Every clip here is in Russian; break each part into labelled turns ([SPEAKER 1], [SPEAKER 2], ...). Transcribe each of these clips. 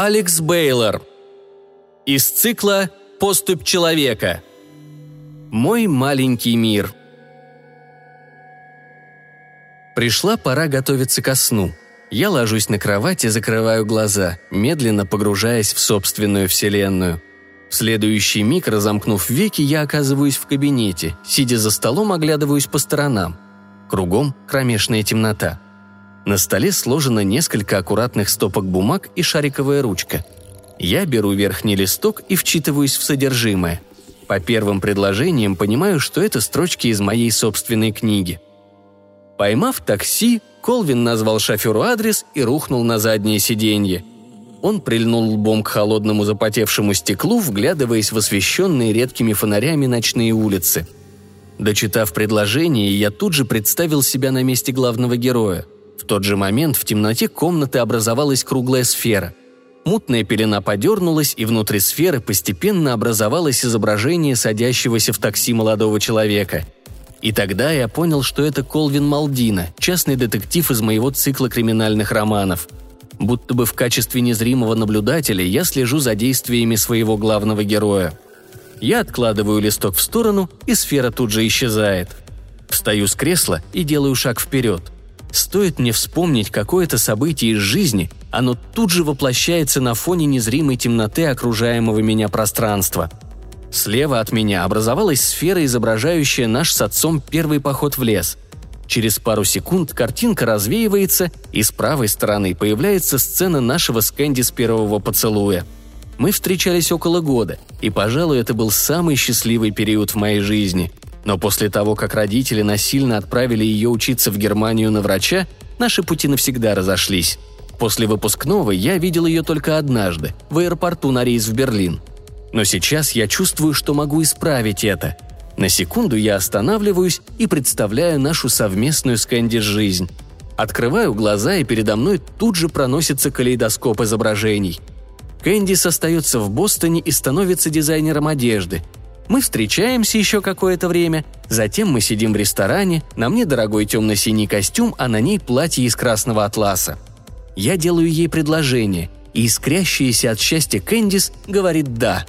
[SPEAKER 1] Алекс Бейлор. Из цикла «Поступь человека». Мой маленький мир. Пришла пора готовиться ко сну. Я ложусь на кровать и закрываю глаза, медленно погружаясь в собственную вселенную. В следующий миг, разомкнув веки, я оказываюсь в кабинете, сидя за столом, оглядываюсь по сторонам. Кругом кромешная темнота – на столе сложено несколько аккуратных стопок бумаг и шариковая ручка. Я беру верхний листок и вчитываюсь в содержимое. По первым предложениям понимаю, что это строчки из моей собственной книги. Поймав такси, Колвин назвал шоферу адрес и рухнул на заднее сиденье. Он прильнул лбом к холодному запотевшему стеклу, вглядываясь в освещенные редкими фонарями ночные улицы. Дочитав предложение, я тут же представил себя на месте главного героя – в тот же момент в темноте комнаты образовалась круглая сфера. Мутная пелена подернулась, и внутри сферы постепенно образовалось изображение садящегося в такси молодого человека. И тогда я понял, что это Колвин Малдина, частный детектив из моего цикла криминальных романов. Будто бы в качестве незримого наблюдателя я слежу за действиями своего главного героя. Я откладываю листок в сторону, и сфера тут же исчезает. Встаю с кресла и делаю шаг вперед – Стоит мне вспомнить какое-то событие из жизни, оно тут же воплощается на фоне незримой темноты окружаемого меня пространства. Слева от меня образовалась сфера, изображающая наш с отцом первый поход в лес. Через пару секунд картинка развеивается, и с правой стороны появляется сцена нашего с Кэнди с первого поцелуя. Мы встречались около года, и, пожалуй, это был самый счастливый период в моей жизни – но после того, как родители насильно отправили ее учиться в Германию на врача, наши пути навсегда разошлись. После выпускного я видел ее только однажды, в аэропорту на рейс в Берлин. Но сейчас я чувствую, что могу исправить это. На секунду я останавливаюсь и представляю нашу совместную с Кэнди жизнь. Открываю глаза, и передо мной тут же проносится калейдоскоп изображений. Кэндис остается в Бостоне и становится дизайнером одежды, мы встречаемся еще какое-то время, затем мы сидим в ресторане, на мне дорогой темно-синий костюм, а на ней платье из красного атласа. Я делаю ей предложение, и искрящаяся от счастья Кэндис говорит «да».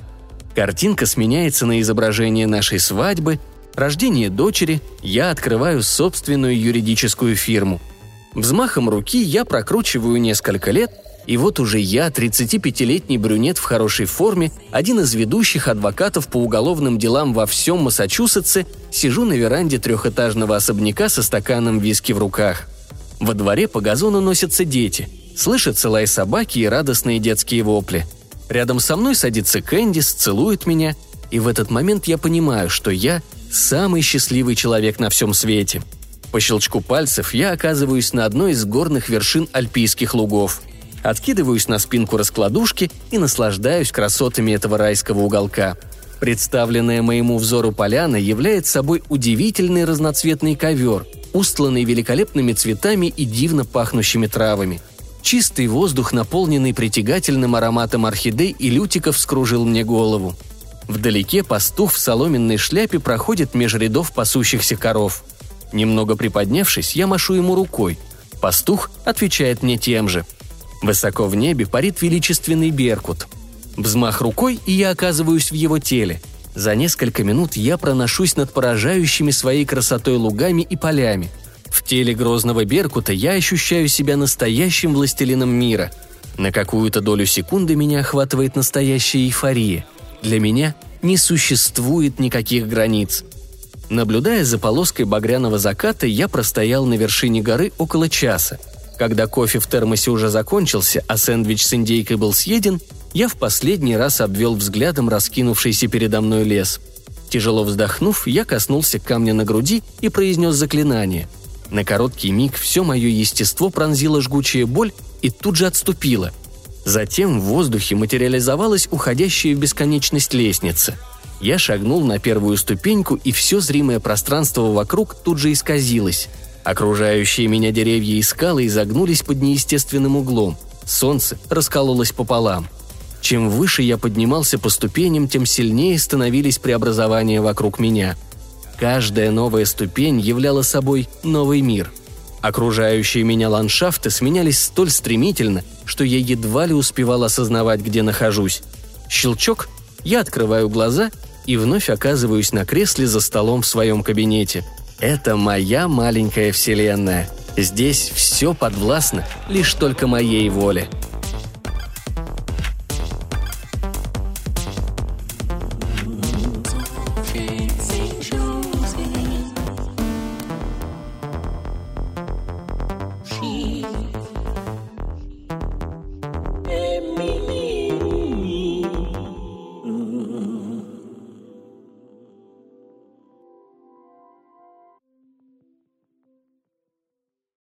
[SPEAKER 1] Картинка сменяется на изображение нашей свадьбы, рождение дочери, я открываю собственную юридическую фирму. Взмахом руки я прокручиваю несколько лет – и вот уже я, 35-летний брюнет в хорошей форме, один из ведущих адвокатов по уголовным делам во всем Массачусетсе, сижу на веранде трехэтажного особняка со стаканом виски в руках. Во дворе по газону носятся дети. Слышатся лай собаки и радостные детские вопли. Рядом со мной садится Кэндис, целует меня, и в этот момент я понимаю, что я самый счастливый человек на всем свете. По щелчку пальцев я оказываюсь на одной из горных вершин альпийских лугов – Откидываюсь на спинку раскладушки и наслаждаюсь красотами этого райского уголка. Представленная моему взору поляна является собой удивительный разноцветный ковер, устланный великолепными цветами и дивно пахнущими травами. Чистый воздух, наполненный притягательным ароматом орхидей и лютиков, скружил мне голову. Вдалеке пастух в соломенной шляпе проходит меж рядов пасущихся коров. Немного приподнявшись, я машу ему рукой. Пастух отвечает мне тем же – Высоко в небе парит величественный беркут. Взмах рукой, и я оказываюсь в его теле. За несколько минут я проношусь над поражающими своей красотой лугами и полями. В теле грозного беркута я ощущаю себя настоящим властелином мира. На какую-то долю секунды меня охватывает настоящая эйфория. Для меня не существует никаких границ. Наблюдая за полоской багряного заката, я простоял на вершине горы около часа – когда кофе в термосе уже закончился, а сэндвич с индейкой был съеден, я в последний раз обвел взглядом раскинувшийся передо мной лес. Тяжело вздохнув, я коснулся камня на груди и произнес заклинание. На короткий миг все мое естество пронзило жгучая боль и тут же отступило. Затем в воздухе материализовалась уходящая в бесконечность лестница. Я шагнул на первую ступеньку, и все зримое пространство вокруг тут же исказилось. Окружающие меня деревья и скалы изогнулись под неестественным углом. Солнце раскололось пополам. Чем выше я поднимался по ступеням, тем сильнее становились преобразования вокруг меня. Каждая новая ступень являла собой новый мир. Окружающие меня ландшафты сменялись столь стремительно, что я едва ли успевал осознавать, где нахожусь. Щелчок, я открываю глаза и вновь оказываюсь на кресле за столом в своем кабинете. Это моя маленькая вселенная. Здесь все подвластно лишь только моей воле. me